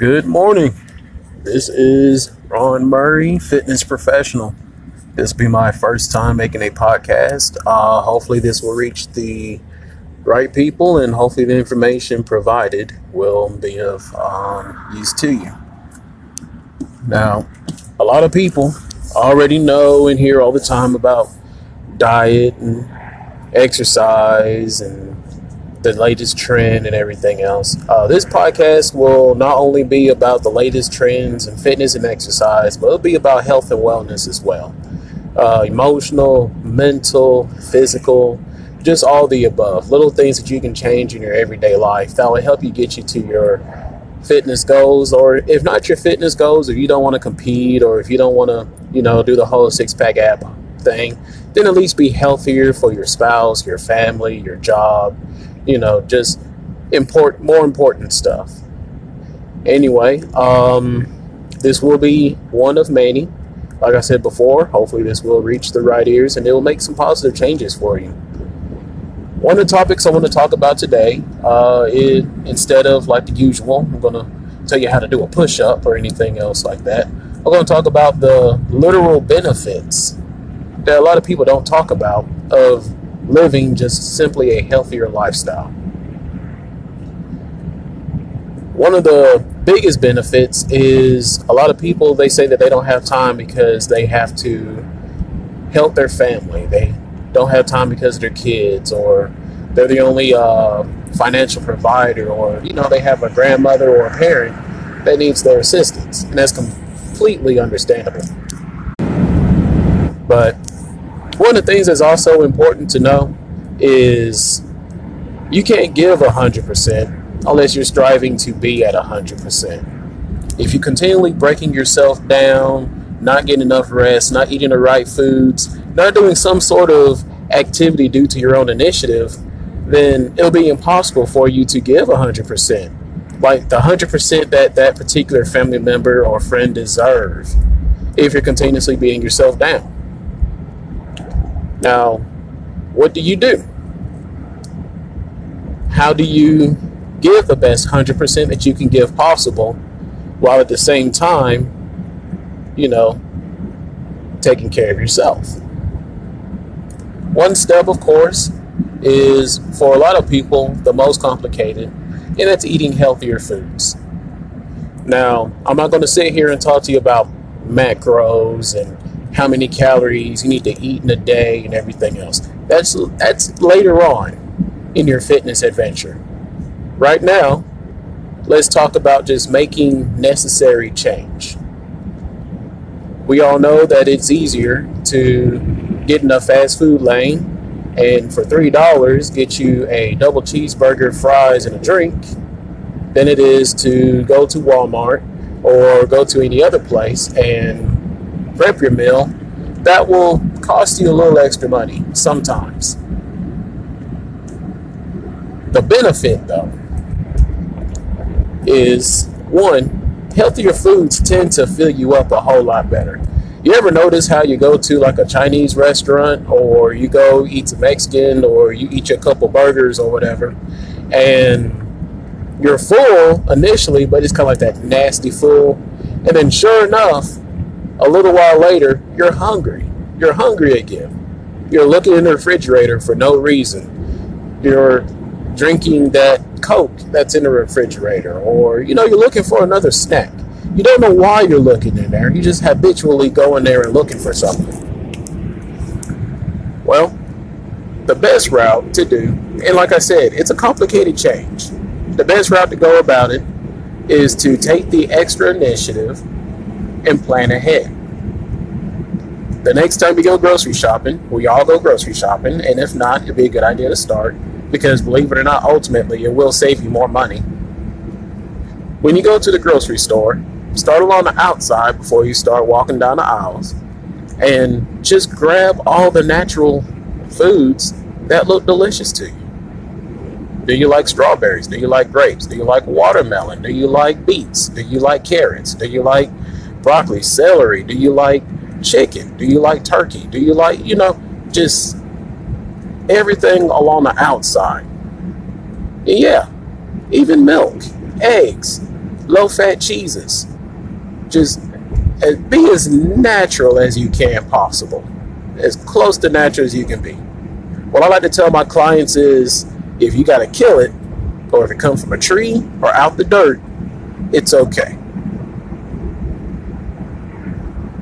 Good morning. This is Ron Murray, fitness professional. This will be my first time making a podcast. Uh, hopefully, this will reach the right people, and hopefully, the information provided will be of um, use to you. Now, a lot of people already know and hear all the time about diet and exercise and the latest trend and everything else. Uh, this podcast will not only be about the latest trends in fitness and exercise, but it'll be about health and wellness as well. Uh, emotional, mental, physical, just all the above. Little things that you can change in your everyday life that will help you get you to your fitness goals, or if not your fitness goals, if you don't want to compete, or if you don't want to, you know, do the whole six pack ab thing, then at least be healthier for your spouse, your family, your job, you know, just import more important stuff. Anyway, um, this will be one of many. Like I said before, hopefully this will reach the right ears and it will make some positive changes for you. One of the topics I want to talk about today uh, is instead of like the usual, I'm going to tell you how to do a push up or anything else like that. I'm going to talk about the literal benefits that a lot of people don't talk about of living just simply a healthier lifestyle. One of the biggest benefits is a lot of people they say that they don't have time because they have to help their family. They don't have time because of their kids or they're the only uh, financial provider or you know they have a grandmother or a parent that needs their assistance and that's completely understandable but one of the things that's also important to know is you can't give 100% unless you're striving to be at 100%. If you're continually breaking yourself down, not getting enough rest, not eating the right foods, not doing some sort of activity due to your own initiative, then it'll be impossible for you to give 100%. Like the 100% that that particular family member or friend deserve if you're continuously beating yourself down. Now, what do you do? How do you give the best 100% that you can give possible while at the same time, you know, taking care of yourself? One step, of course, is for a lot of people the most complicated, and that's eating healthier foods. Now, I'm not going to sit here and talk to you about macros and how many calories you need to eat in a day and everything else. That's that's later on in your fitness adventure. Right now, let's talk about just making necessary change. We all know that it's easier to get in a fast food lane and for $3 get you a double cheeseburger, fries, and a drink than it is to go to Walmart or go to any other place and prep your meal, that will cost you a little extra money sometimes. The benefit, though, is one, healthier foods tend to fill you up a whole lot better. You ever notice how you go to like a Chinese restaurant or you go eat some Mexican or you eat your couple burgers or whatever and you're full initially, but it's kind of like that nasty full. And then sure enough, a little while later, you're hungry. You're hungry again. You're looking in the refrigerator for no reason. You're drinking that Coke that's in the refrigerator, or you know, you're looking for another snack. You don't know why you're looking in there. You just habitually go in there and looking for something. Well, the best route to do, and like I said, it's a complicated change. The best route to go about it is to take the extra initiative and plan ahead. The next time you go grocery shopping, we all go grocery shopping, and if not, it'd be a good idea to start because believe it or not, ultimately it will save you more money. When you go to the grocery store, start along the outside before you start walking down the aisles and just grab all the natural foods that look delicious to you. Do you like strawberries? Do you like grapes? Do you like watermelon? Do you like beets? Do you like carrots? Do you like broccoli, celery? Do you like chicken? Do you like turkey? Do you like, you know, just everything along the outside? And yeah, even milk, eggs, low fat cheeses. Just uh, be as natural as you can possible, as close to natural as you can be. What I like to tell my clients is if you got to kill it, or if it comes from a tree or out the dirt, it's okay.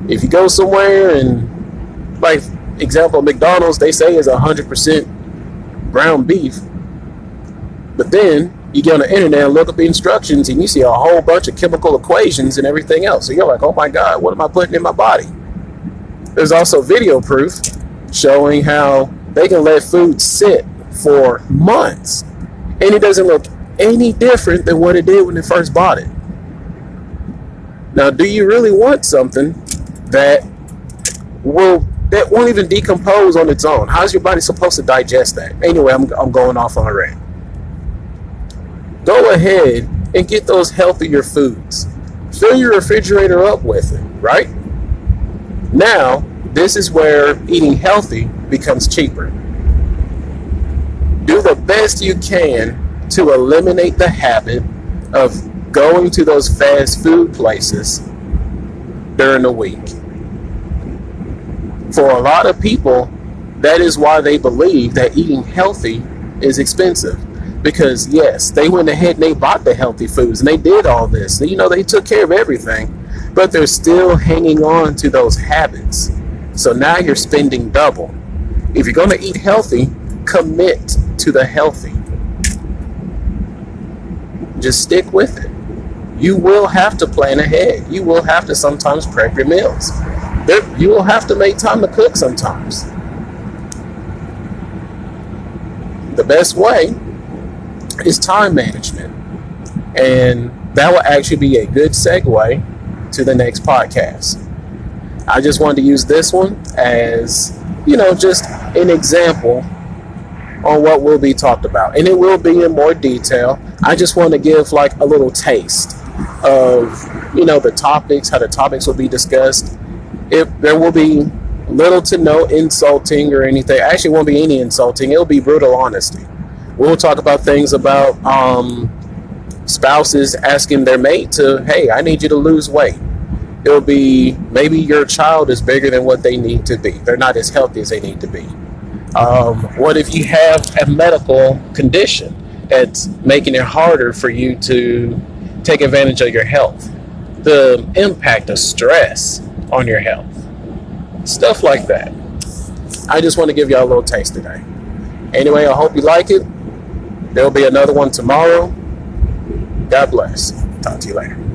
If you go somewhere and, like, example, McDonald's, they say is 100% ground beef, but then you get on the internet and look up the instructions and you see a whole bunch of chemical equations and everything else. So you're like, oh my God, what am I putting in my body? There's also video proof showing how they can let food sit for months and it doesn't look any different than what it did when they first bought it. Now, do you really want something that will that won't even decompose on its own? How's your body supposed to digest that? Anyway, I'm, I'm going off on a rant. Go ahead and get those healthier foods. Fill your refrigerator up with it, right? Now, this is where eating healthy becomes cheaper. Do the best you can to eliminate the habit of going to those fast food places during the week. For a lot of people, that is why they believe that eating healthy is expensive. Because, yes, they went ahead and they bought the healthy foods and they did all this. You know, they took care of everything, but they're still hanging on to those habits. So now you're spending double. If you're going to eat healthy, commit to the healthy. Just stick with it. You will have to plan ahead. You will have to sometimes prep your meals. There, you will have to make time to cook sometimes. The best way is time management. And that will actually be a good segue to the next podcast. I just wanted to use this one as, you know, just an example on what will be talked about. And it will be in more detail. I just want to give like a little taste of, you know, the topics, how the topics will be discussed. If there will be little to no insulting or anything. Actually, won't be any insulting. It'll be brutal honesty. We'll talk about things about um, spouses asking their mate to, hey, I need you to lose weight. It'll be maybe your child is bigger than what they need to be. They're not as healthy as they need to be. Um, what if you have a medical condition that's making it harder for you to take advantage of your health? The impact of stress on your health. Stuff like that. I just want to give y'all a little taste today. Anyway, I hope you like it. There'll be another one tomorrow. God bless. Talk to you later.